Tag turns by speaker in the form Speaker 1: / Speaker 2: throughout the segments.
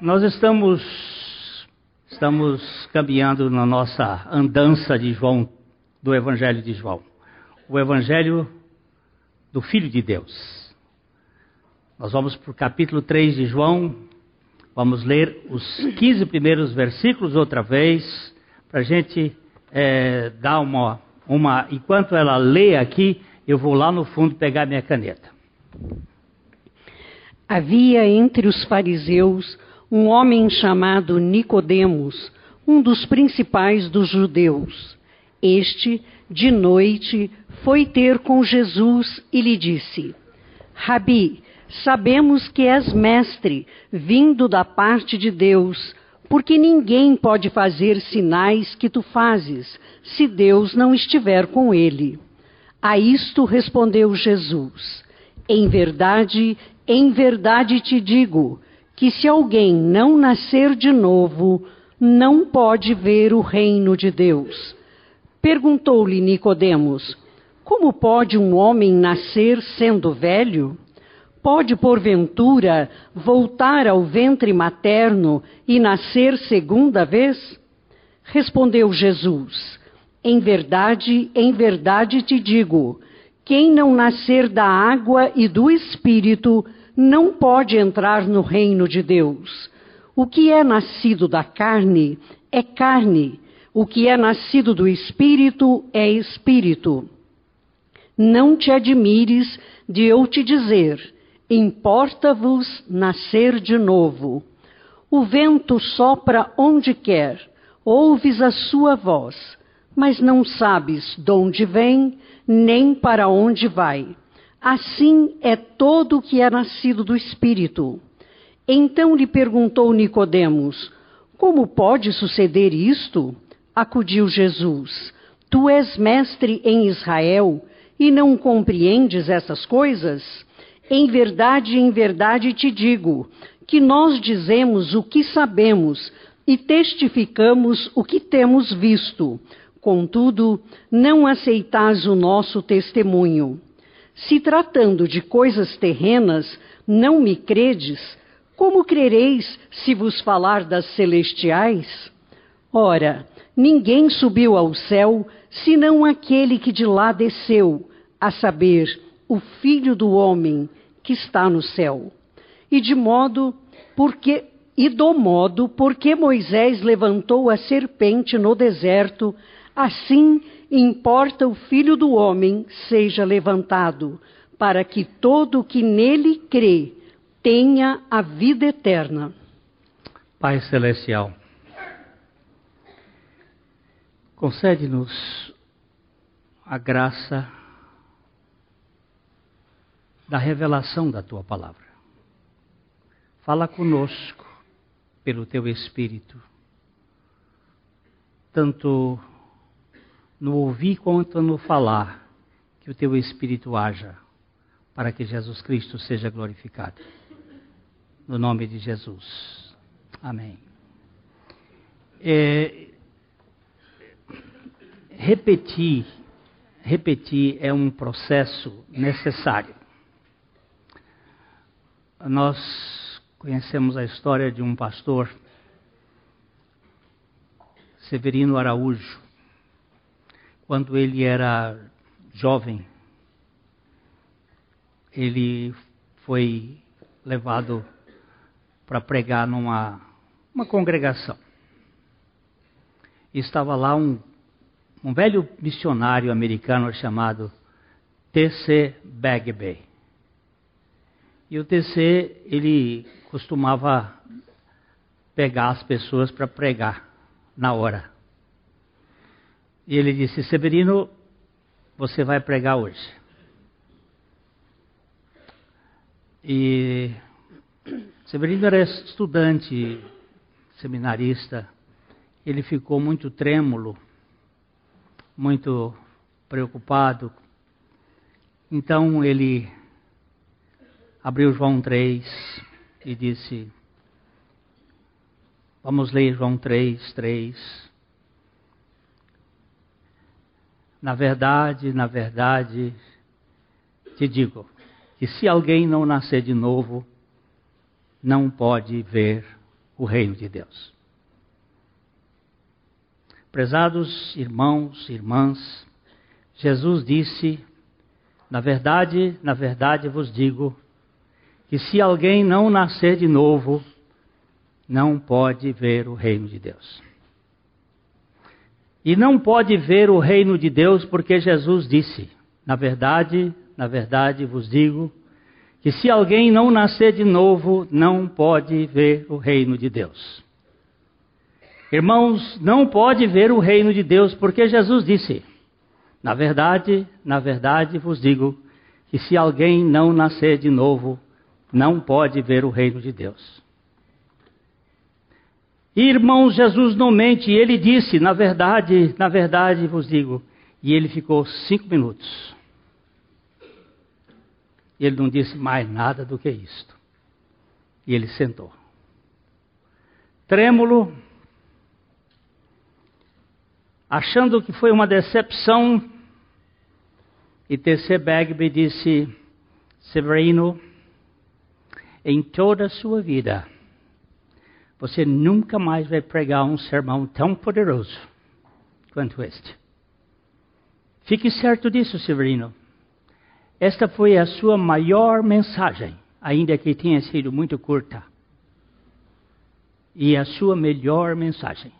Speaker 1: Nós estamos estamos caminhando na nossa andança de João, do Evangelho de João, o Evangelho do Filho de Deus. Nós vamos para o capítulo 3 de João, vamos ler os 15 primeiros versículos outra vez, para a gente é, dar uma, uma. Enquanto ela lê aqui, eu vou lá no fundo pegar minha caneta.
Speaker 2: Havia entre os fariseus um homem chamado Nicodemos, um dos principais dos judeus. Este, de noite, foi ter com Jesus e lhe disse: Rabi, sabemos que és mestre, vindo da parte de Deus, porque ninguém pode fazer sinais que tu fazes, se Deus não estiver com ele. A isto respondeu Jesus: Em verdade, em verdade te digo, que se alguém não nascer de novo, não pode ver o reino de Deus. Perguntou-lhe Nicodemos: Como pode um homem nascer sendo velho? Pode porventura voltar ao ventre materno e nascer segunda vez? Respondeu Jesus: Em verdade, em verdade te digo, quem não nascer da água e do espírito não pode entrar no reino de Deus. O que é nascido da carne é carne, o que é nascido do espírito é espírito. Não te admires de eu te dizer: importa-vos nascer de novo. O vento sopra onde quer, ouves a sua voz, mas não sabes de onde vem nem para onde vai. Assim é todo o que é nascido do Espírito. Então lhe perguntou Nicodemos: Como pode suceder isto? Acudiu Jesus: Tu és mestre em Israel e não compreendes essas coisas? Em verdade, em verdade te digo que nós dizemos o que sabemos e testificamos o que temos visto. Contudo, não aceitais o nosso testemunho. Se tratando de coisas terrenas, não me credes, como crereis se vos falar das celestiais? Ora, ninguém subiu ao céu senão aquele que de lá desceu, a saber, o Filho do homem que está no céu. E de modo porque e do modo porque Moisés levantou a serpente no deserto, assim importa o Filho do Homem seja levantado, para que todo o que nele crê tenha a vida eterna.
Speaker 1: Pai Celestial, concede-nos a graça da revelação da tua palavra. Fala conosco pelo teu Espírito, tanto no ouvir quanto no falar, que o teu Espírito haja, para que Jesus Cristo seja glorificado. No nome de Jesus. Amém. É, repetir, repetir é um processo necessário. Nós conhecemos a história de um pastor, Severino Araújo, quando ele era jovem, ele foi levado para pregar numa uma congregação. E estava lá um, um velho missionário americano chamado T.C. Bagby. E o T.C. ele costumava pegar as pessoas para pregar na hora. E ele disse: Severino, você vai pregar hoje. E Severino era estudante, seminarista. Ele ficou muito trêmulo, muito preocupado. Então ele abriu João 3 e disse: Vamos ler João 3, 3. Na verdade, na verdade, te digo que se alguém não nascer de novo, não pode ver o reino de Deus. Prezados irmãos, irmãs, Jesus disse: Na verdade, na verdade vos digo, que se alguém não nascer de novo, não pode ver o reino de Deus. E não pode ver o reino de Deus porque Jesus disse: Na verdade, na verdade vos digo, que se alguém não nascer de novo, não pode ver o reino de Deus. Irmãos, não pode ver o reino de Deus, porque Jesus disse: Na verdade, na verdade vos digo, que se alguém não nascer de novo, não pode ver o reino de Deus. Irmãos, Jesus não mente, ele disse: Na verdade, na verdade vos digo. E ele ficou cinco minutos. Ele não disse mais nada do que isto. E ele sentou. Trêmulo, achando que foi uma decepção, e T.C. Bagby disse: Severino, em toda a sua vida, você nunca mais vai pregar um sermão tão poderoso quanto este. Fique certo disso, Severino. Esta foi a sua maior mensagem, ainda que tenha sido muito curta. E a sua melhor mensagem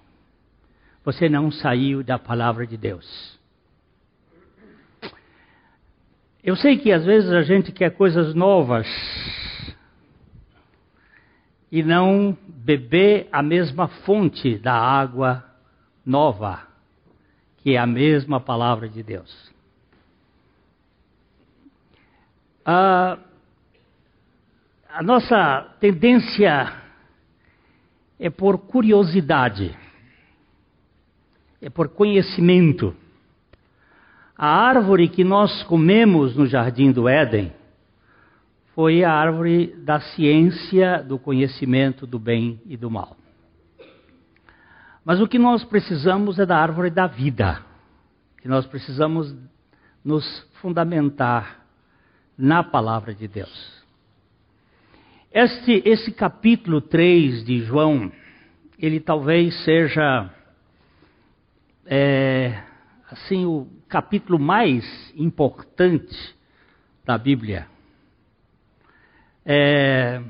Speaker 1: você não saiu da palavra de Deus. Eu sei que às vezes a gente quer coisas novas e não beber a mesma fonte da água nova, que é a mesma palavra de Deus. a nossa tendência é por curiosidade é por conhecimento. A árvore que nós comemos no jardim do Éden foi a árvore da ciência, do conhecimento do bem e do mal. Mas o que nós precisamos é da árvore da vida, que nós precisamos nos fundamentar na palavra de Deus. Este, esse capítulo 3 de João, ele talvez seja é, assim, o capítulo mais importante da Bíblia. É,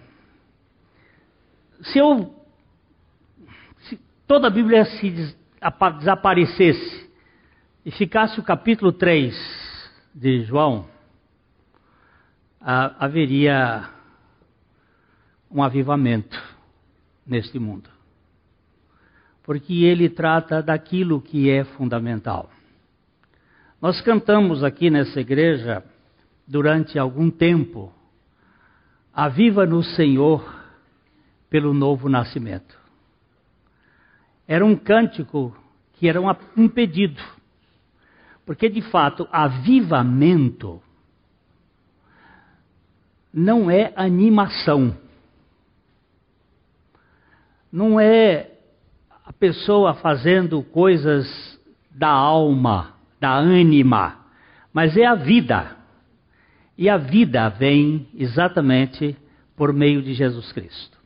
Speaker 1: se eu se toda a Bíblia se desaparecesse e ficasse o capítulo 3 de João, haveria um avivamento neste mundo porque ele trata daquilo que é fundamental. Nós cantamos aqui nessa igreja durante algum tempo, Aviva no Senhor pelo novo nascimento. Era um cântico que era um pedido, porque de fato, avivamento não é animação, não é a pessoa fazendo coisas da alma, da ânima, mas é a vida. E a vida vem exatamente por meio de Jesus Cristo.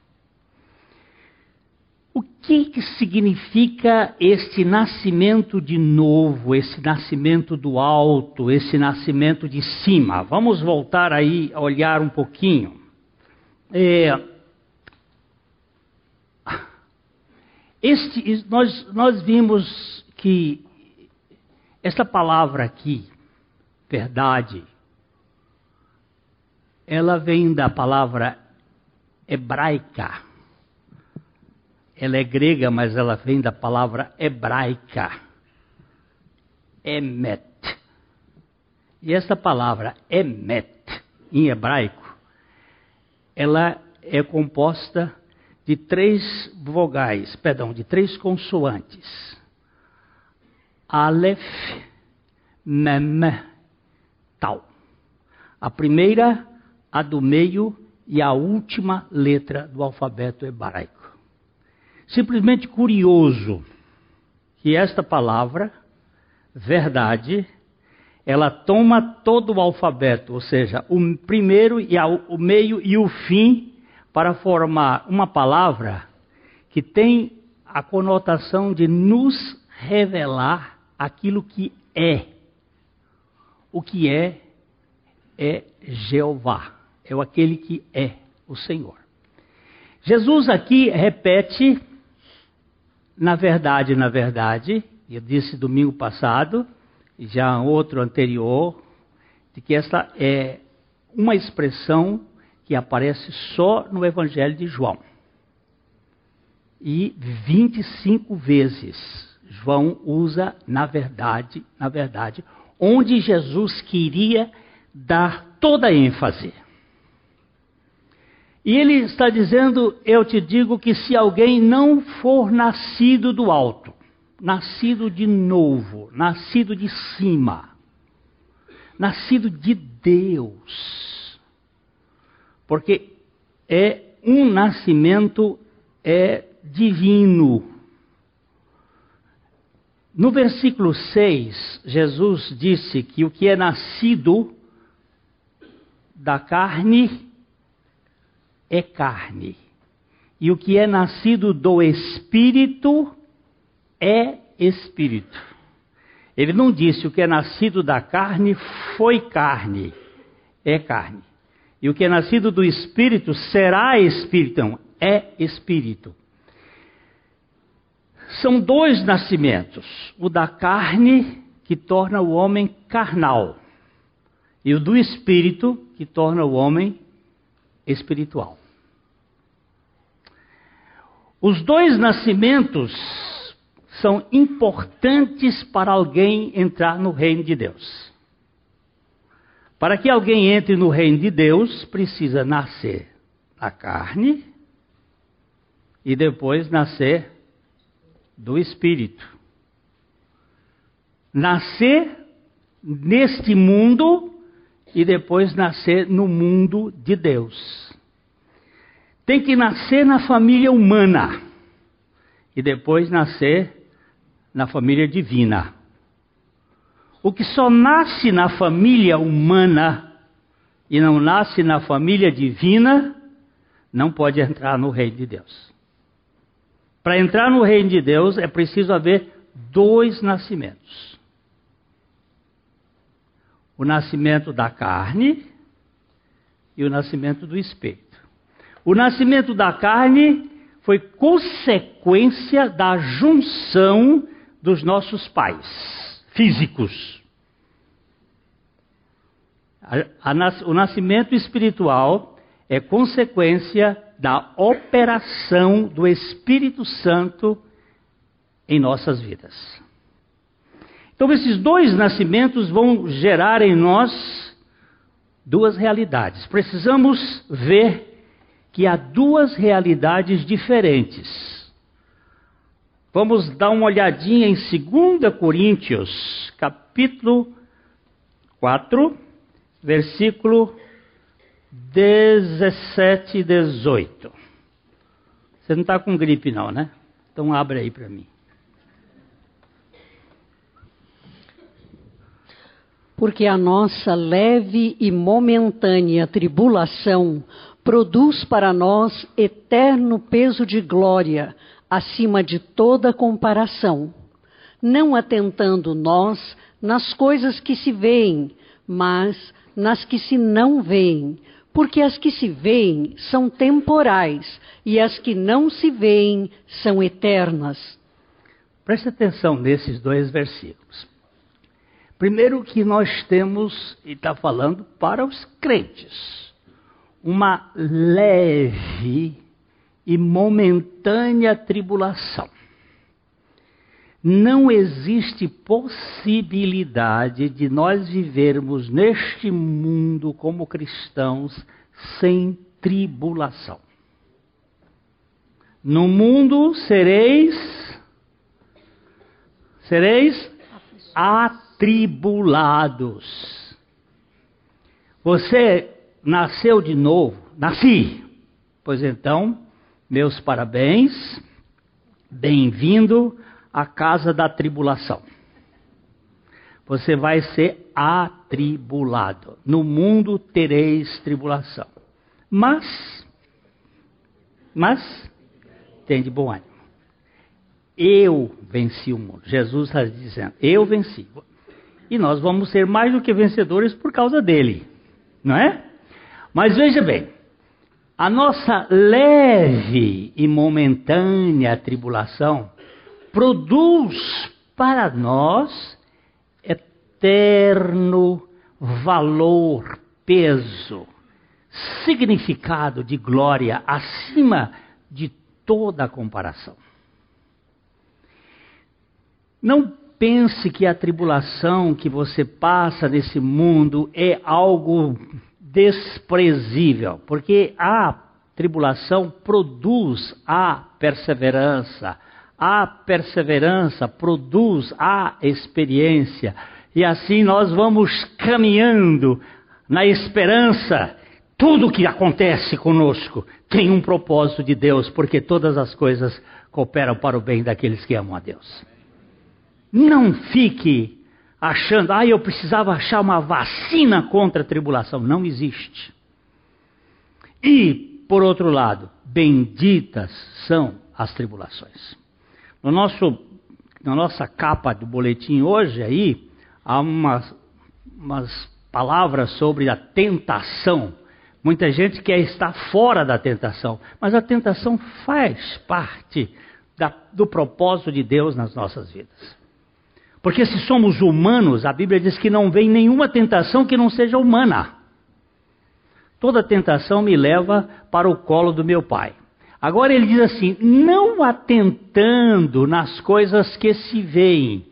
Speaker 1: O que, que significa este nascimento de novo, esse nascimento do alto, esse nascimento de cima? Vamos voltar aí a olhar um pouquinho. É, Este, nós, nós vimos que esta palavra aqui, verdade, ela vem da palavra hebraica. Ela é grega, mas ela vem da palavra hebraica. Emet. E essa palavra emet, em hebraico, ela é composta de três vogais, perdão, de três consoantes. Aleph, Mem, Tal. A primeira, a do meio e a última letra do alfabeto hebraico. Simplesmente curioso que esta palavra, verdade, ela toma todo o alfabeto, ou seja, o primeiro e a, o meio e o fim para formar uma palavra que tem a conotação de nos revelar aquilo que é. O que é é Jeová, é aquele que é o Senhor. Jesus aqui repete, na verdade, na verdade, eu disse domingo passado, e já outro anterior, de que essa é uma expressão que aparece só no Evangelho de João. E 25 vezes João usa na verdade, na verdade, onde Jesus queria dar toda a ênfase. E ele está dizendo: Eu te digo que se alguém não for nascido do alto, nascido de novo, nascido de cima, nascido de Deus, porque é um nascimento é divino. No versículo 6, Jesus disse que o que é nascido da carne é carne. E o que é nascido do espírito é espírito. Ele não disse o que é nascido da carne foi carne, é carne. E o que é nascido do espírito será espírito, não, é espírito. São dois nascimentos: o da carne, que torna o homem carnal, e o do espírito, que torna o homem espiritual. Os dois nascimentos são importantes para alguém entrar no reino de Deus. Para que alguém entre no reino de Deus, precisa nascer da carne e depois nascer do espírito. Nascer neste mundo e depois nascer no mundo de Deus. Tem que nascer na família humana e depois nascer na família divina. O que só nasce na família humana e não nasce na família divina, não pode entrar no reino de Deus. Para entrar no reino de Deus é preciso haver dois nascimentos: o nascimento da carne e o nascimento do espírito. O nascimento da carne foi consequência da junção dos nossos pais físicos. A, a, o nascimento espiritual é consequência da operação do Espírito Santo em nossas vidas. Então, esses dois nascimentos vão gerar em nós duas realidades. Precisamos ver que há duas realidades diferentes. Vamos dar uma olhadinha em 2 Coríntios, capítulo 4, versículo 17 e 18. Você não está com gripe, não, né? Então abre aí para mim.
Speaker 2: Porque a nossa leve e momentânea tribulação produz para nós eterno peso de glória, acima de toda comparação, não atentando nós nas coisas que se veem, mas nas que se não veem, porque as que se veem são temporais e as que não se veem são eternas.
Speaker 1: Preste atenção nesses dois versículos. Primeiro que nós temos, e está falando para os crentes uma leve e momentânea tribulação. Não existe possibilidade de nós vivermos neste mundo como cristãos sem tribulação. No mundo sereis sereis atribulados. Você nasceu de novo, nasci. Pois então, meus parabéns, bem-vindo à casa da tribulação. Você vai ser atribulado. No mundo tereis tribulação. Mas, mas, tem de bom ânimo. Eu venci o mundo. Jesus está dizendo, eu venci. E nós vamos ser mais do que vencedores por causa dele. Não é? Mas veja bem, a nossa leve e momentânea tribulação produz para nós eterno valor, peso, significado de glória acima de toda comparação. Não pense que a tribulação que você passa nesse mundo é algo desprezível, porque a tribulação produz a perseverança, a perseverança produz a experiência, e assim nós vamos caminhando na esperança. Tudo que acontece conosco tem um propósito de Deus, porque todas as coisas cooperam para o bem daqueles que amam a Deus. Não fique achando, ah, eu precisava achar uma vacina contra a tribulação. Não existe. E, por outro lado, benditas são as tribulações. No nosso, na nossa capa do boletim hoje aí, há umas, umas palavras sobre a tentação. Muita gente quer estar fora da tentação, mas a tentação faz parte da, do propósito de Deus nas nossas vidas. Porque se somos humanos, a Bíblia diz que não vem nenhuma tentação que não seja humana. Toda tentação me leva para o colo do meu pai. Agora ele diz assim: não atentando nas coisas que se veem,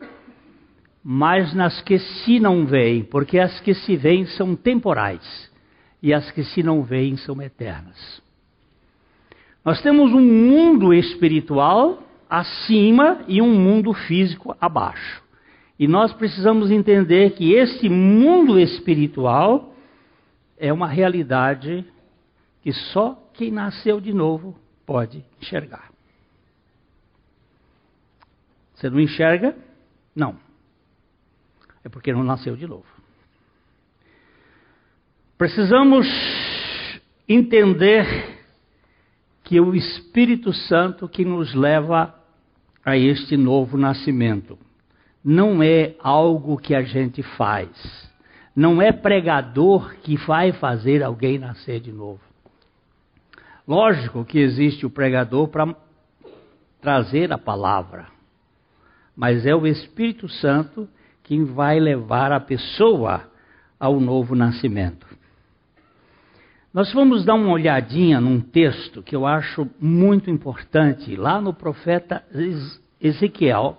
Speaker 1: mas nas que se não veem, porque as que se veem são temporais e as que se não veem são eternas. Nós temos um mundo espiritual acima e um mundo físico abaixo. E nós precisamos entender que esse mundo espiritual é uma realidade que só quem nasceu de novo pode enxergar. Você não enxerga? Não. É porque não nasceu de novo. Precisamos entender que o Espírito Santo que nos leva a este novo nascimento não é algo que a gente faz. Não é pregador que vai fazer alguém nascer de novo. Lógico que existe o pregador para trazer a palavra, mas é o Espírito Santo quem vai levar a pessoa ao novo nascimento. Nós vamos dar uma olhadinha num texto que eu acho muito importante, lá no profeta Ezequiel,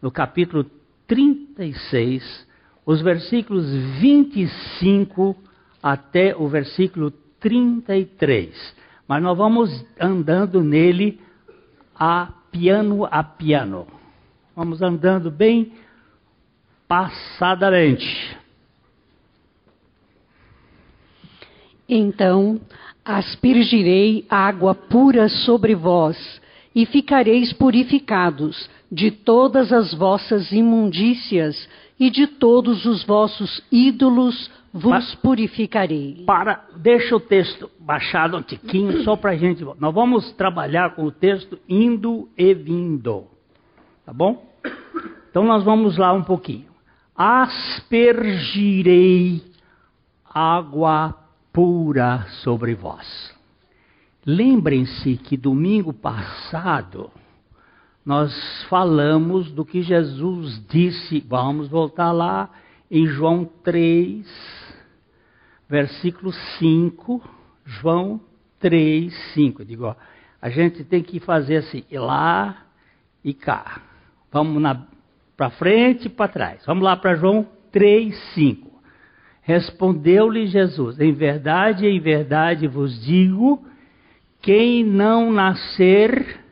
Speaker 1: no capítulo 36, os versículos 25 até o versículo 33. Mas nós vamos andando nele a piano a piano. Vamos andando bem passadamente.
Speaker 2: Então aspergirei água pura sobre vós, e ficareis purificados de todas as vossas imundícias e de todos os vossos ídolos vos Mas, purificarei.
Speaker 1: Para, deixa o texto baixado um tiquinho só para a gente. Nós vamos trabalhar com o texto indo e vindo, tá bom? Então nós vamos lá um pouquinho. Aspergirei água pura sobre vós. Lembrem-se que domingo passado nós falamos do que Jesus disse. Vamos voltar lá em João 3, versículo 5. João 3, 5. Eu digo, ó, a gente tem que fazer assim, ir lá e cá. Vamos para frente e para trás. Vamos lá para João 3, 5. Respondeu-lhe Jesus: Em verdade, em verdade vos digo, quem não nascer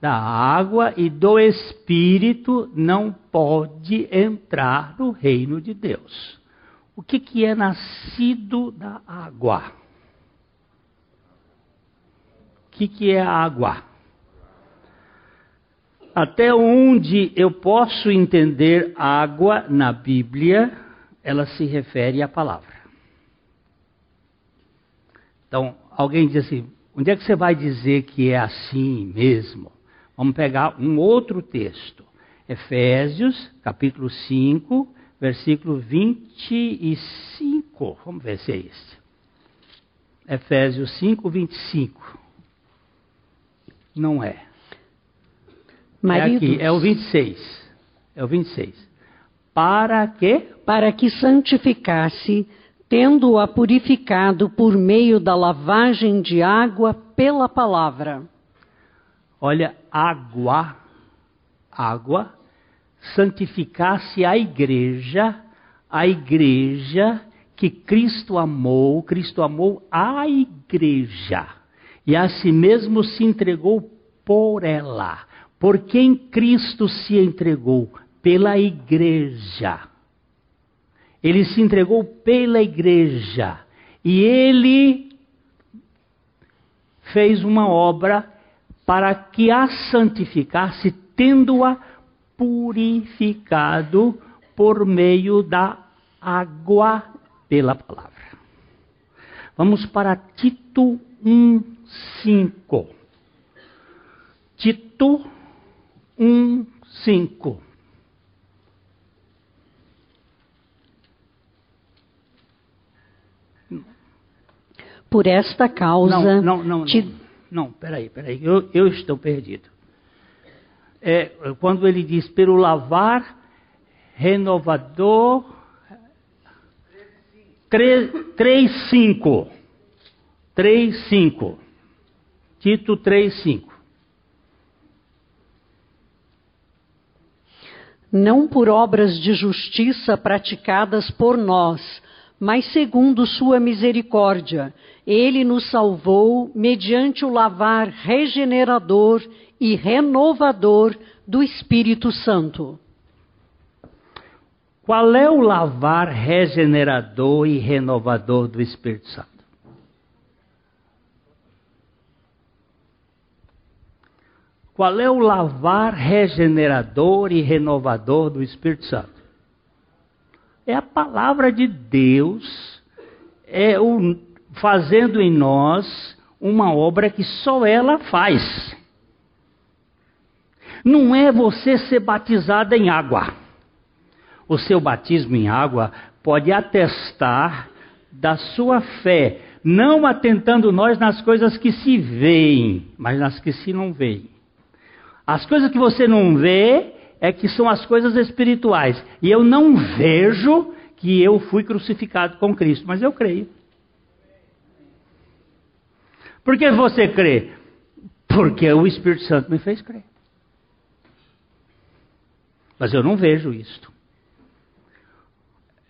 Speaker 1: da água e do Espírito não pode entrar no reino de Deus. O que, que é nascido da água? O que, que é água? Até onde eu posso entender água na Bíblia, ela se refere à palavra. Então, alguém diz assim: Onde é que você vai dizer que é assim mesmo? Vamos pegar um outro texto. Efésios, capítulo 5, versículo 25. Vamos ver se é esse. Efésios 5, 25. Não é.
Speaker 2: Maridos,
Speaker 1: É aqui, é o 26. É o 26. Para que?
Speaker 2: para que santificasse, tendo-a purificado por meio da lavagem de água pela palavra.
Speaker 1: Olha, água, água, santificasse a igreja, a igreja que Cristo amou, Cristo amou a igreja e a si mesmo se entregou por ela. Por quem Cristo se entregou? Pela igreja. Ele se entregou pela igreja. E ele fez uma obra para que a santificasse, tendo-a purificado por meio da água pela palavra. Vamos para Tito 1:5. Tito 1:5.
Speaker 2: Por esta causa.
Speaker 1: Não, não, não,
Speaker 2: te-
Speaker 1: não, peraí, peraí, eu, eu estou perdido. É, quando ele diz, pelo lavar renovador, 3,5. 3,5. Tito 3,5.
Speaker 2: não por obras de justiça praticadas por nós, mas segundo sua misericórdia. Ele nos salvou mediante o lavar regenerador e renovador do Espírito Santo.
Speaker 1: Qual é o lavar regenerador e renovador do Espírito Santo? Qual é o lavar regenerador e renovador do Espírito Santo? É a palavra de Deus, é o fazendo em nós uma obra que só ela faz. Não é você ser batizado em água. O seu batismo em água pode atestar da sua fé, não atentando nós nas coisas que se veem, mas nas que se não veem. As coisas que você não vê é que são as coisas espirituais. E eu não vejo que eu fui crucificado com Cristo, mas eu creio. Por que você crê? Porque o Espírito Santo me fez crer. Mas eu não vejo isto.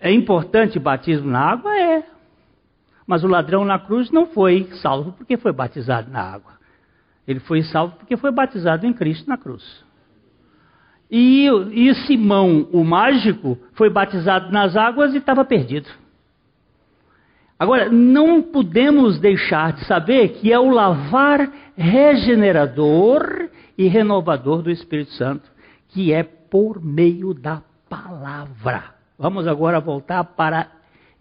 Speaker 1: É importante batismo na água? É. Mas o ladrão na cruz não foi salvo porque foi batizado na água. Ele foi salvo porque foi batizado em Cristo na cruz. E, e Simão, o mágico, foi batizado nas águas e estava perdido. Agora, não podemos deixar de saber que é o lavar regenerador e renovador do Espírito Santo, que é por meio da palavra. Vamos agora voltar para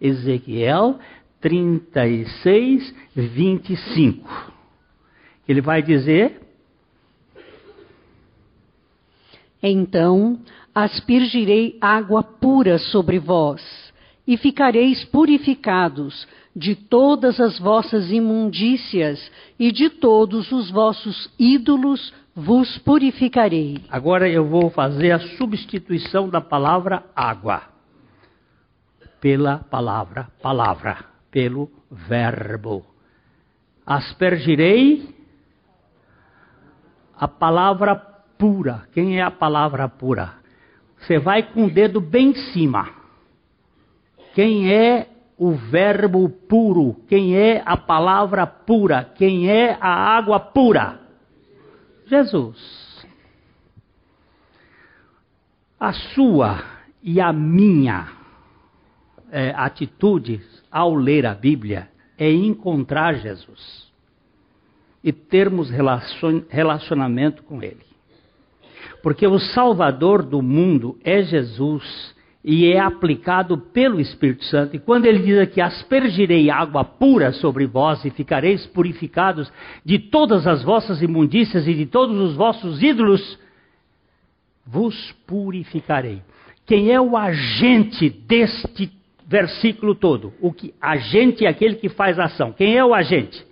Speaker 1: Ezequiel 36, 25. Ele vai dizer:
Speaker 2: Então aspergirei água pura sobre vós, e ficareis purificados de todas as vossas imundícias e de todos os vossos ídolos vos purificarei.
Speaker 1: Agora eu vou fazer a substituição da palavra água pela palavra palavra, pelo verbo. Aspergirei a palavra pura. Quem é a palavra pura? Você vai com o dedo bem em cima. Quem é o verbo puro? Quem é a palavra pura? Quem é a água pura? Jesus. A sua e a minha é, atitude ao ler a Bíblia é encontrar Jesus e termos relacion, relacionamento com Ele. Porque o Salvador do mundo é Jesus e é aplicado pelo Espírito Santo. E quando ele diz aqui: Aspergirei água pura sobre vós e ficareis purificados de todas as vossas imundícias e de todos os vossos ídolos, vos purificarei. Quem é o agente deste versículo todo? O que agente é aquele que faz ação. Quem é o agente?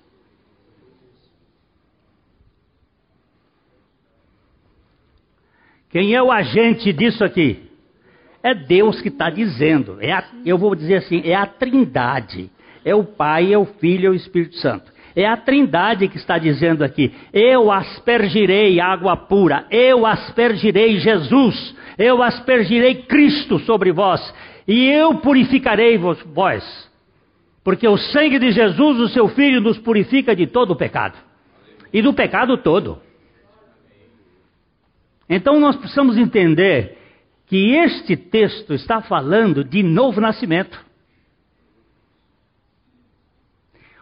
Speaker 1: Quem é o agente disso aqui? É Deus que está dizendo. É a, eu vou dizer assim: é a Trindade. É o Pai, é o Filho, é o Espírito Santo. É a Trindade que está dizendo aqui: Eu aspergirei água pura, eu aspergirei Jesus, eu aspergirei Cristo sobre vós, e eu purificarei vós. Porque o sangue de Jesus, o seu Filho, nos purifica de todo o pecado e do pecado todo. Então nós precisamos entender que este texto está falando de novo nascimento.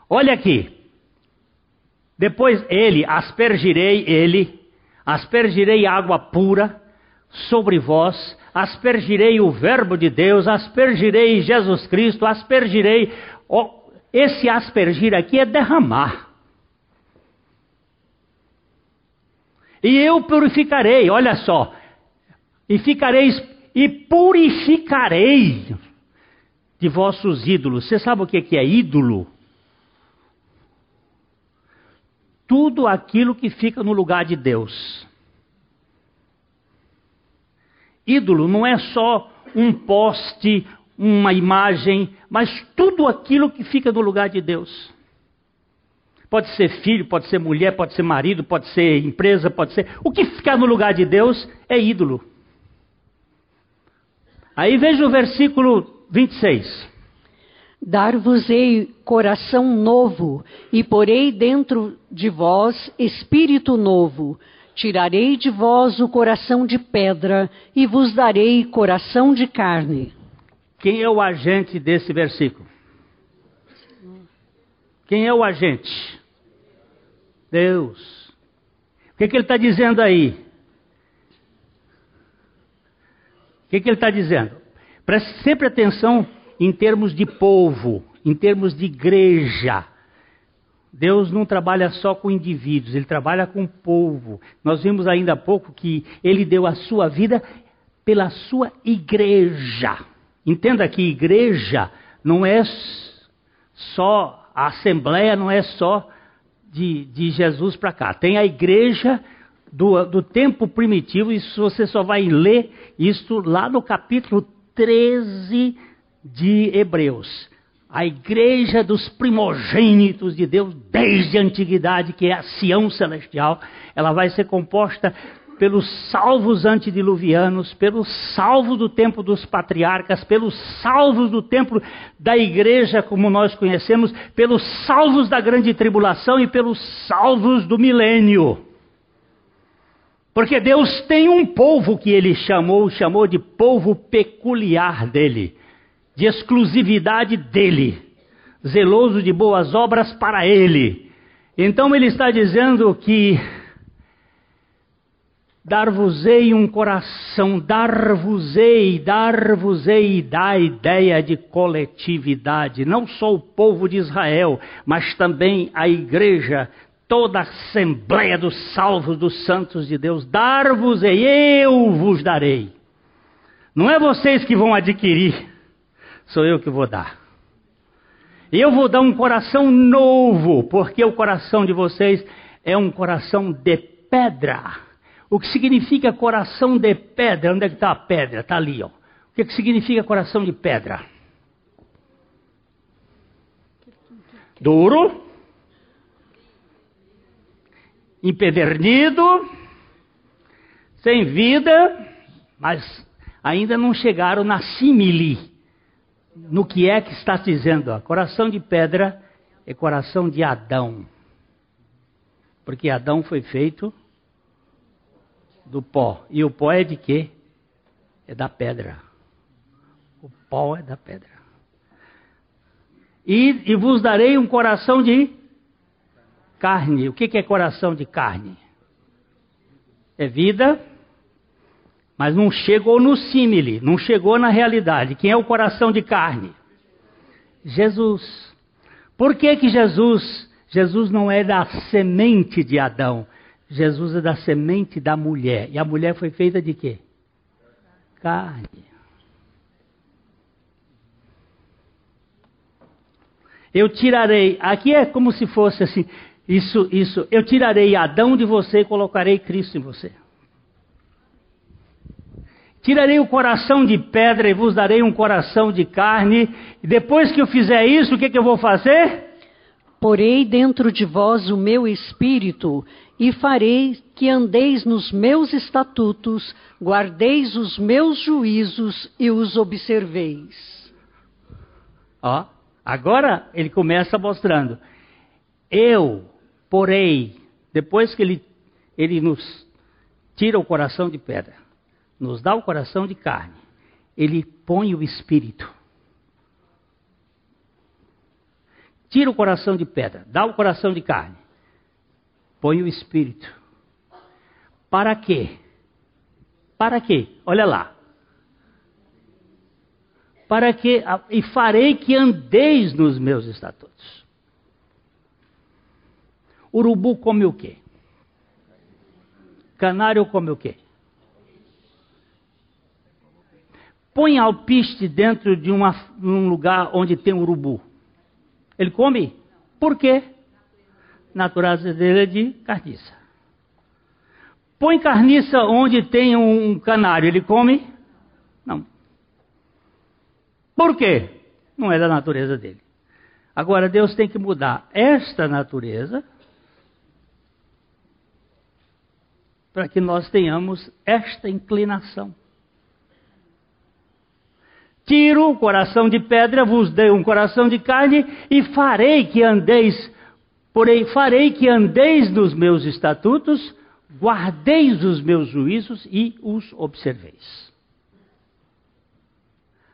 Speaker 1: Olha aqui. Depois ele, aspergirei ele, aspergirei água pura sobre vós, aspergirei o Verbo de Deus, aspergirei Jesus Cristo, aspergirei. Oh, esse aspergir aqui é derramar. E eu purificarei, olha só, e ficareis e purificarei de vossos ídolos. Você sabe o que é ídolo? Tudo aquilo que fica no lugar de Deus. Ídolo não é só um poste, uma imagem, mas tudo aquilo que fica no lugar de Deus. Pode ser filho, pode ser mulher, pode ser marido, pode ser empresa, pode ser. O que ficar no lugar de Deus é ídolo. Aí veja o versículo 26.
Speaker 2: Dar-vos-ei coração novo, e porei dentro de vós espírito novo. Tirarei de vós o coração de pedra, e vos darei coração de carne.
Speaker 1: Quem é o agente desse versículo? Quem é o agente? Deus. O que, que ele está dizendo aí? O que, que ele está dizendo? Preste sempre atenção em termos de povo, em termos de igreja. Deus não trabalha só com indivíduos, ele trabalha com o povo. Nós vimos ainda há pouco que ele deu a sua vida pela sua igreja. Entenda que igreja não é só, a assembleia não é só de, de Jesus para cá. Tem a igreja do, do tempo primitivo, isso você só vai ler isso lá no capítulo 13 de Hebreus. A igreja dos primogênitos de Deus desde a antiguidade, que é a Sião celestial, ela vai ser composta pelos salvos antediluvianos, pelos salvos do tempo dos patriarcas, pelos salvos do tempo da igreja como nós conhecemos, pelos salvos da grande tribulação e pelos salvos do milênio. Porque Deus tem um povo que ele chamou, chamou de povo peculiar dele, de exclusividade dele, zeloso de boas obras para ele. Então ele está dizendo que dar-vos-ei um coração, dar-vos-ei, dar-vos-ei dá a ideia de coletividade, não só o povo de Israel, mas também a igreja toda a assembleia dos salvos, dos santos de Deus, dar-vos-ei, eu vos darei. Não é vocês que vão adquirir, sou eu que vou dar. Eu vou dar um coração novo, porque o coração de vocês é um coração de pedra. O que significa coração de pedra? Onde é que está a pedra? Está ali, ó. O que, que significa coração de pedra? Duro, empedernido, sem vida, mas ainda não chegaram na simile, no que é que está dizendo. Ó, coração de pedra é coração de Adão. Porque Adão foi feito do pó. E o pó é de quê? É da pedra. O pó é da pedra. E, e vos darei um coração de carne. O que, que é coração de carne? É vida, Mas não chegou no símile, não chegou na realidade. Quem é o coração de carne? Jesus. Por que que Jesus, Jesus não é da semente de Adão? Jesus é da semente da mulher. E a mulher foi feita de quê? Carne. Eu tirarei, aqui é como se fosse assim, isso, isso, eu tirarei Adão de você e colocarei Cristo em você. Tirarei o coração de pedra e vos darei um coração de carne. E depois que eu fizer isso, o que, que eu vou fazer?
Speaker 2: Porei dentro de vós o meu espírito e farei que andeis nos meus estatutos, guardeis os meus juízos e os observeis.
Speaker 1: Ó, agora ele começa mostrando. Eu porei, depois que ele, ele nos tira o coração de pedra, nos dá o coração de carne, ele põe o espírito. Tira o coração de pedra, dá o coração de carne, põe o espírito. Para quê? Para quê? Olha lá. Para que e farei que andeis nos meus estatutos. Urubu come o quê? Canário come o quê? põe alpiste dentro de uma, um lugar onde tem urubu. Ele come? Por quê? Natureza dele é de carniça. Põe carniça onde tem um canário, ele come? Não. Por quê? Não é da natureza dele. Agora Deus tem que mudar esta natureza para que nós tenhamos esta inclinação. Tiro o coração de pedra, vos dei um coração de carne, e farei que andeis, porém farei que andeis nos meus estatutos, guardeis os meus juízos e os observeis.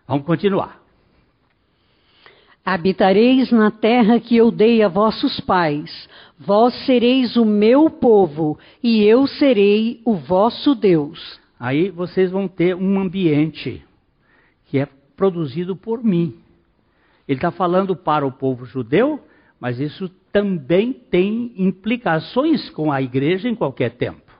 Speaker 1: Vamos continuar.
Speaker 2: Habitareis na terra que eu dei a vossos pais, vós sereis o meu povo, e eu serei o vosso Deus.
Speaker 1: Aí vocês vão ter um ambiente que é produzido por mim. Ele está falando para o povo judeu, mas isso também tem implicações com a igreja em qualquer tempo.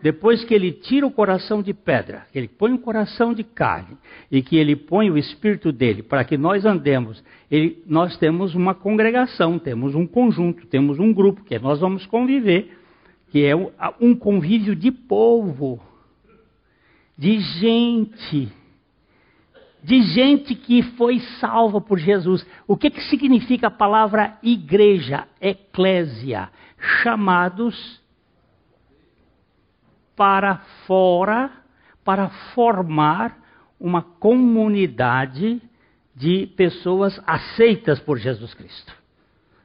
Speaker 1: Depois que ele tira o coração de pedra, que ele põe o coração de carne e que ele põe o espírito dele para que nós andemos, ele, nós temos uma congregação, temos um conjunto, temos um grupo que nós vamos conviver, que é um convívio de povo, de gente de gente que foi salva por Jesus. O que, que significa a palavra igreja, eclésia? Chamados para fora, para formar uma comunidade de pessoas aceitas por Jesus Cristo.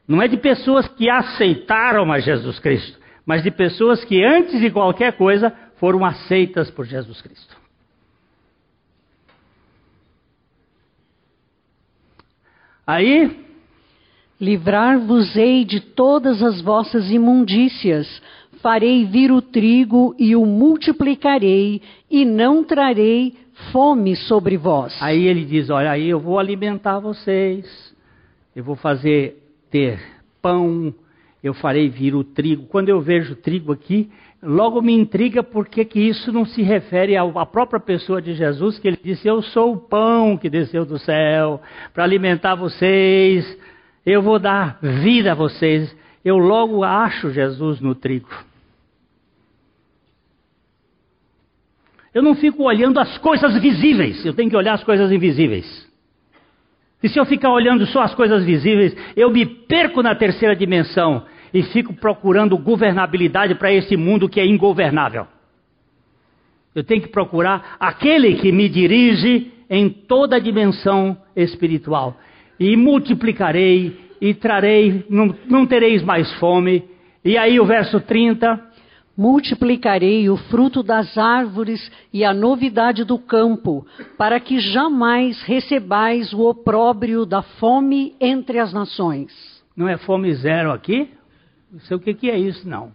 Speaker 1: Não é de pessoas que aceitaram a Jesus Cristo, mas de pessoas que antes de qualquer coisa foram aceitas por Jesus Cristo. Aí,
Speaker 2: livrar-vos-ei de todas as vossas imundícias, farei vir o trigo e o multiplicarei, e não trarei fome sobre vós.
Speaker 1: Aí ele diz: Olha, aí eu vou alimentar vocês, eu vou fazer ter pão, eu farei vir o trigo. Quando eu vejo trigo aqui, logo me intriga porque que isso não se refere à própria pessoa de Jesus, que ele disse: Eu sou o pão que desceu do céu para alimentar vocês, eu vou dar vida a vocês. Eu logo acho Jesus no trigo. Eu não fico olhando as coisas visíveis, eu tenho que olhar as coisas invisíveis. E se eu ficar olhando só as coisas visíveis, eu me perco na terceira dimensão e fico procurando governabilidade para esse mundo que é ingovernável. Eu tenho que procurar aquele que me dirige em toda a dimensão espiritual. E multiplicarei e trarei, não, não tereis mais fome. E aí o verso 30.
Speaker 2: Multiplicarei o fruto das árvores e a novidade do campo, para que jamais recebais o opróbrio da fome entre as nações.
Speaker 1: Não é fome zero aqui? Não sei o que, que é isso, não.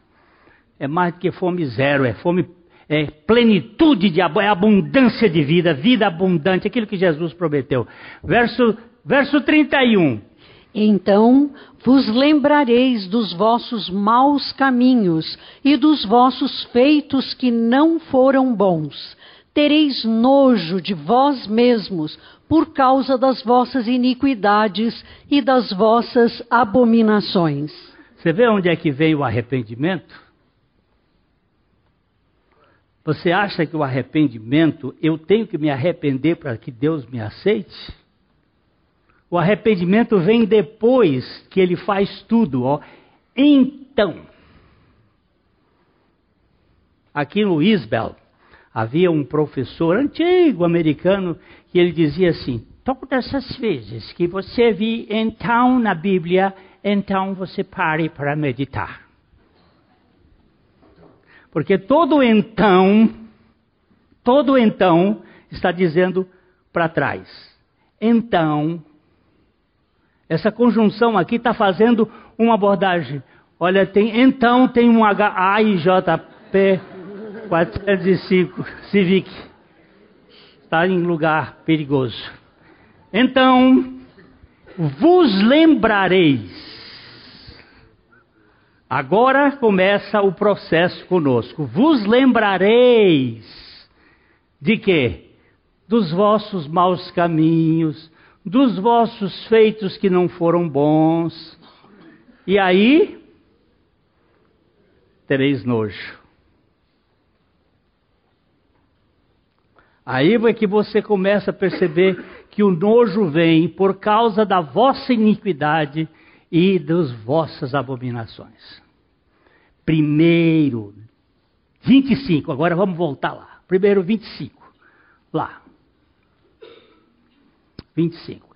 Speaker 1: É mais do que fome zero, é fome, é plenitude de é abundância de vida, vida abundante, aquilo que Jesus prometeu. Verso, verso 31.
Speaker 2: Então vos lembrareis dos vossos maus caminhos e dos vossos feitos que não foram bons. Tereis nojo de vós mesmos por causa das vossas iniquidades e das vossas abominações.
Speaker 1: Você vê onde é que vem o arrependimento? Você acha que o arrependimento, eu tenho que me arrepender para que Deus me aceite? O arrependimento vem depois que ele faz tudo, ó. Então, aqui no Isbel, havia um professor antigo americano que ele dizia assim: todas as vezes que você vê então na Bíblia, então você pare para meditar. Porque todo então, todo então está dizendo para trás. Então, essa conjunção aqui está fazendo uma abordagem. Olha, tem então tem um H-A-I-J-P 405 Civic. Está em lugar perigoso. Então, vos lembrareis Agora começa o processo conosco. Vos lembrareis de quê? Dos vossos maus caminhos, dos vossos feitos que não foram bons. E aí tereis nojo. Aí é que você começa a perceber que o nojo vem por causa da vossa iniquidade e das vossas abominações. Primeiro, 25, agora vamos voltar lá. Primeiro, 25. Lá. 25.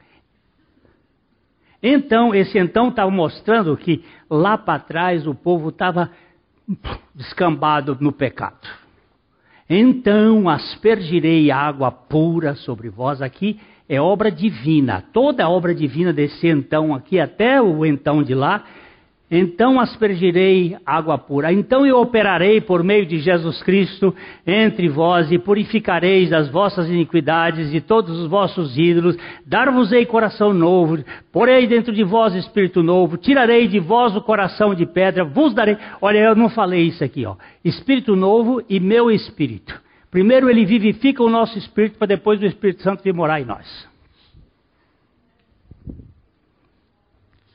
Speaker 1: Então, esse então estava mostrando que lá para trás o povo estava descambado no pecado. Então aspergirei água pura sobre vós aqui é obra divina. Toda a obra divina desse então aqui até o então de lá. Então aspergirei água pura. Então eu operarei por meio de Jesus Cristo entre vós e purificareis as vossas iniquidades e todos os vossos ídolos. Dar-vos-ei coração novo, porei dentro de vós espírito novo, tirarei de vós o coração de pedra, vos darei. Olha, eu não falei isso aqui, ó. Espírito novo e meu espírito. Primeiro ele vivifica o nosso espírito para depois o Espírito Santo vir morar em nós.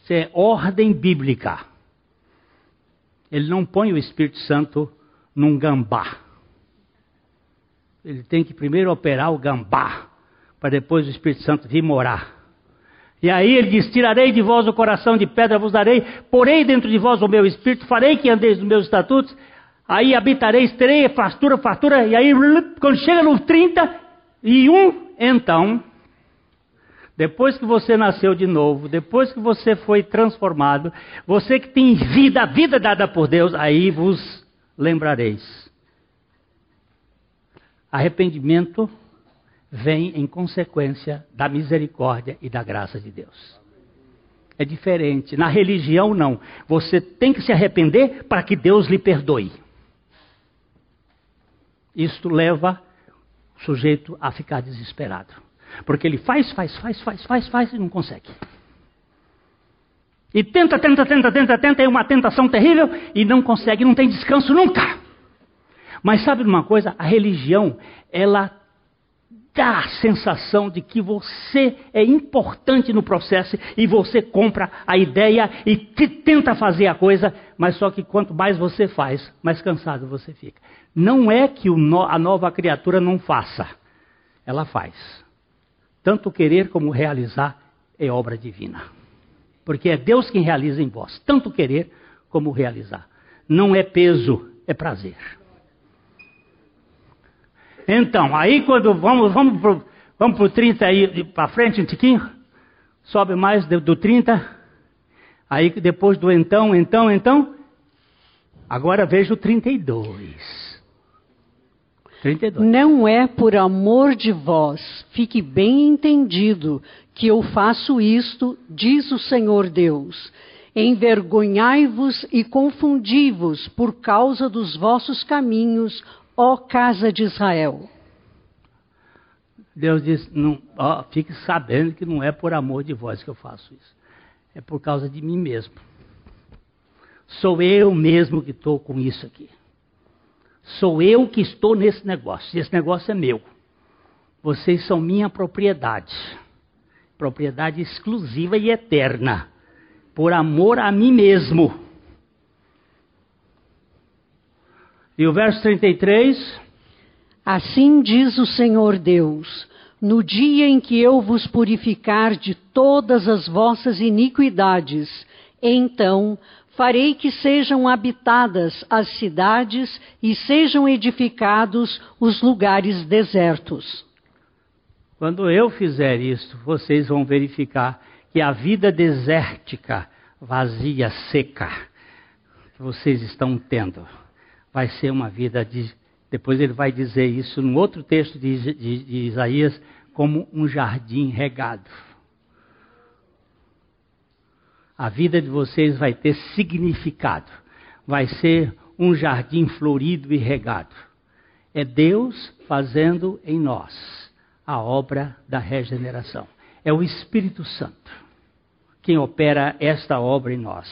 Speaker 1: Isso é ordem bíblica. Ele não põe o Espírito Santo num gambá. Ele tem que primeiro operar o gambá, para depois o Espírito Santo vir morar. E aí ele diz: Tirarei de vós o coração de pedra, vos darei, porei dentro de vós o meu espírito, farei que andeis nos meus estatutos, aí habitareis, terei fartura, fartura, e aí quando chega no 31, então, depois que você nasceu de novo, depois que você foi transformado, você que tem vida, a vida dada por Deus, aí vos lembrareis. Arrependimento vem em consequência da misericórdia e da graça de Deus. É diferente. Na religião, não. Você tem que se arrepender para que Deus lhe perdoe. Isto leva o sujeito a ficar desesperado. Porque ele faz, faz, faz, faz, faz, faz e não consegue. E tenta, tenta, tenta, tenta, tenta, é uma tentação terrível e não consegue, não tem descanso nunca. Mas sabe de uma coisa? A religião, ela dá a sensação de que você é importante no processo e você compra a ideia e tenta fazer a coisa, mas só que quanto mais você faz, mais cansado você fica. Não é que no, a nova criatura não faça, ela faz. Tanto querer como realizar é obra divina. Porque é Deus quem realiza em vós, tanto querer como realizar. Não é peso, é prazer. Então, aí quando vamos, vamos para vamos o 30 aí para frente um tiquinho, sobe mais do, do 30, aí depois do então, então, então, agora vejo o 32.
Speaker 2: 32. Não é por amor de vós, fique bem entendido, que eu faço isto, diz o Senhor Deus. Envergonhai-vos e confundi-vos por causa dos vossos caminhos, ó casa de Israel.
Speaker 1: Deus diz: não, ó, fique sabendo que não é por amor de vós que eu faço isso, é por causa de mim mesmo. Sou eu mesmo que estou com isso aqui. Sou eu que estou nesse negócio. Esse negócio é meu. Vocês são minha propriedade. Propriedade exclusiva e eterna. Por amor a mim mesmo. E o verso 33.
Speaker 2: Assim diz o Senhor Deus: No dia em que eu vos purificar de todas as vossas iniquidades, então farei que sejam habitadas as cidades e sejam edificados os lugares desertos.
Speaker 1: Quando eu fizer isto, vocês vão verificar que a vida desértica, vazia, seca, que vocês estão tendo, vai ser uma vida de. Depois ele vai dizer isso num outro texto de, de, de Isaías, como um jardim regado. A vida de vocês vai ter significado, vai ser um jardim florido e regado. É Deus fazendo em nós a obra da regeneração. É o Espírito Santo quem opera esta obra em nós.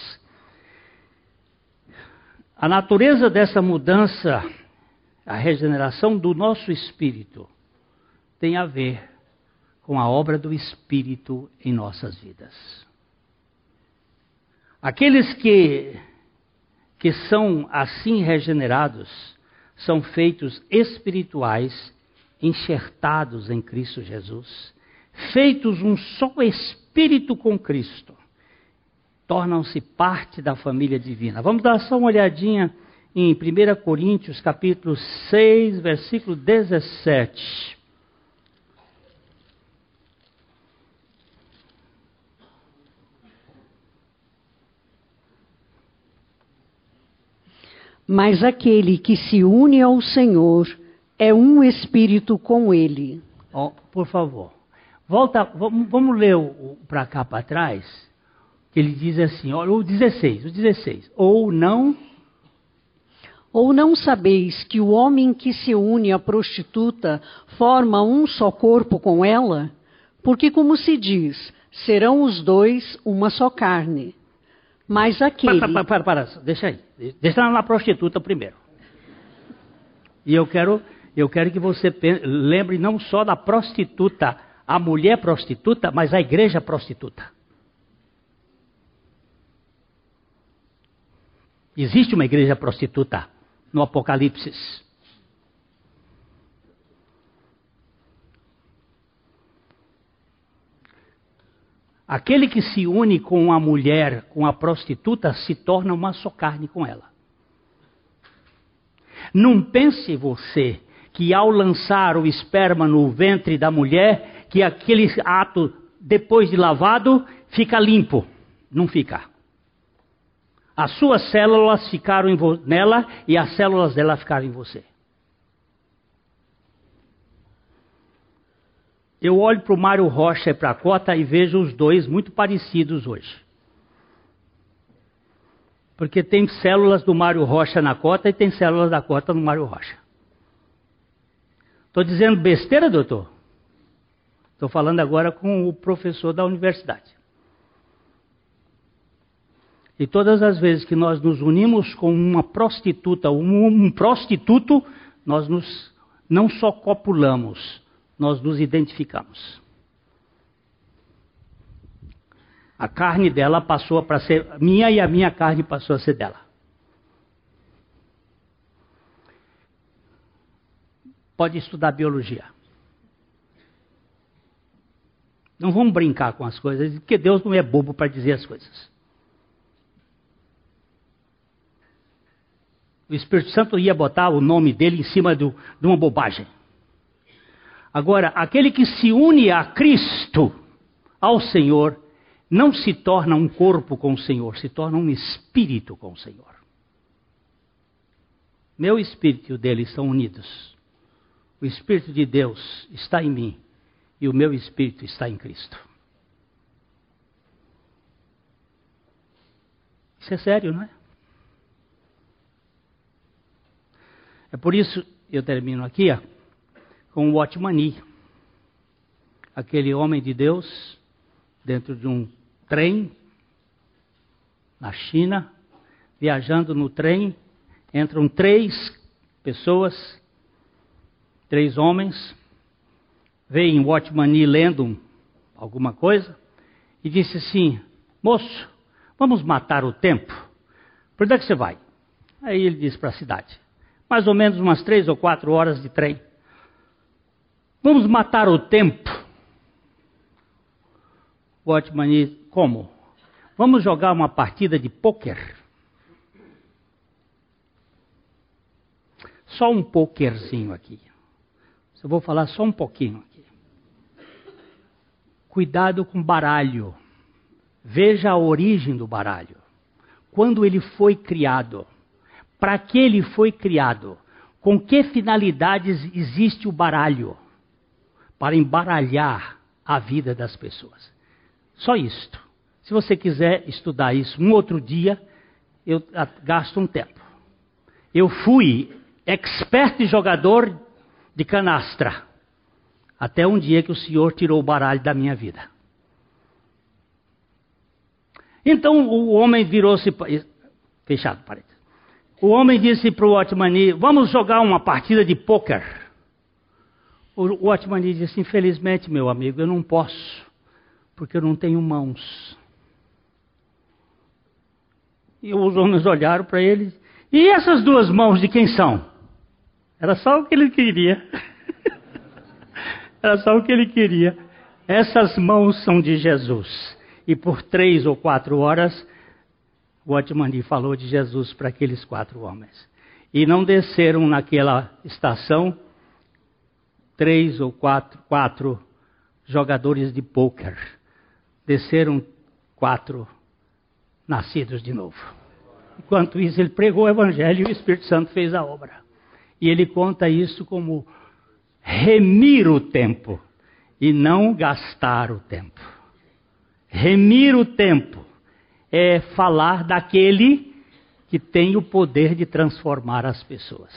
Speaker 1: A natureza dessa mudança, a regeneração do nosso espírito, tem a ver com a obra do Espírito em nossas vidas. Aqueles que, que são assim regenerados são feitos espirituais enxertados em Cristo Jesus, feitos um só espírito com Cristo, tornam-se parte da família divina. Vamos dar só uma olhadinha em 1 Coríntios, capítulo 6, versículo 17.
Speaker 2: Mas aquele que se une ao Senhor é um espírito com ele.
Speaker 1: Oh, por favor, volta, vamos, vamos ler para cá para trás, ele diz assim, olha, o 16, o 16, ou não...
Speaker 2: Ou não sabeis que o homem que se une à prostituta forma um só corpo com ela? Porque, como se diz, serão os dois uma só carne. Mas aquele.
Speaker 1: Para, para, para, para, deixa aí. Deixa na prostituta primeiro. E eu quero eu quero que você lembre não só da prostituta, a mulher prostituta, mas a igreja prostituta. Existe uma igreja prostituta no Apocalipse. Aquele que se une com a mulher, com a prostituta, se torna uma só carne com ela. Não pense você que ao lançar o esperma no ventre da mulher, que aquele ato, depois de lavado, fica limpo. Não fica. As suas células ficaram nela e as células dela ficaram em você. Eu olho para o Mário Rocha e para a Cota e vejo os dois muito parecidos hoje. Porque tem células do Mário Rocha na Cota e tem células da Cota no Mário Rocha. Estou dizendo besteira, doutor? Estou falando agora com o professor da universidade. E todas as vezes que nós nos unimos com uma prostituta, um, um prostituto, nós nos, não só copulamos, nós nos identificamos. A carne dela passou para ser minha e a minha carne passou a ser dela. pode estudar biologia. Não vamos brincar com as coisas, porque Deus não é bobo para dizer as coisas. O Espírito Santo ia botar o nome dele em cima do, de uma bobagem. Agora, aquele que se une a Cristo, ao Senhor, não se torna um corpo com o Senhor, se torna um espírito com o Senhor. Meu espírito e o dele estão unidos. O Espírito de Deus está em mim e o meu espírito está em Cristo. Isso é sério, não é? É por isso eu termino aqui ó, com o Watmani, aquele homem de Deus, dentro de um trem na China, viajando no trem, entram três pessoas, três homens, veem Watmani lendo alguma coisa e disse assim: Moço, vamos matar o tempo. Por onde é que você vai? Aí ele disse para a cidade: Mais ou menos umas três ou quatro horas de trem. Vamos matar o tempo. Watmani, como? Vamos jogar uma partida de pôquer. Só um pokerzinho aqui. Eu vou falar só um pouquinho aqui. Cuidado com baralho. Veja a origem do baralho. Quando ele foi criado. Para que ele foi criado? Com que finalidades existe o baralho? Para embaralhar a vida das pessoas. Só isto. Se você quiser estudar isso um outro dia, eu gasto um tempo. Eu fui expert jogador de canastra. Até um dia que o Senhor tirou o baralho da minha vida. Então o homem virou-se. Fechado, parede. O homem disse para o Otmani: Vamos jogar uma partida de pôquer. O Otmani disse: Infelizmente, meu amigo, eu não posso, porque eu não tenho mãos. E os homens olharam para ele: E essas duas mãos de quem são? Era só o que ele queria. Era só o que ele queria. Essas mãos são de Jesus. E por três ou quatro horas, Otmani falou de Jesus para aqueles quatro homens. E não desceram naquela estação três ou quatro, quatro jogadores de pôquer. Desceram quatro nascidos de novo. Enquanto isso, ele pregou o Evangelho e o Espírito Santo fez a obra. E ele conta isso como remir o tempo e não gastar o tempo. Remir o tempo é falar daquele que tem o poder de transformar as pessoas.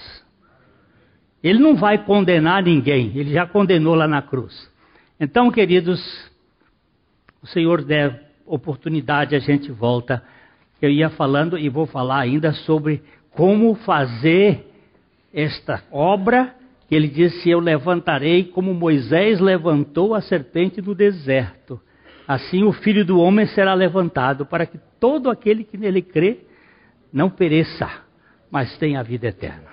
Speaker 1: Ele não vai condenar ninguém, ele já condenou lá na cruz. Então, queridos, o Senhor der oportunidade, a gente volta. Eu ia falando e vou falar ainda sobre como fazer esta obra, que ele disse: Eu levantarei como Moisés levantou a serpente no deserto. Assim o filho do homem será levantado, para que todo aquele que nele crê não pereça, mas tenha a vida eterna.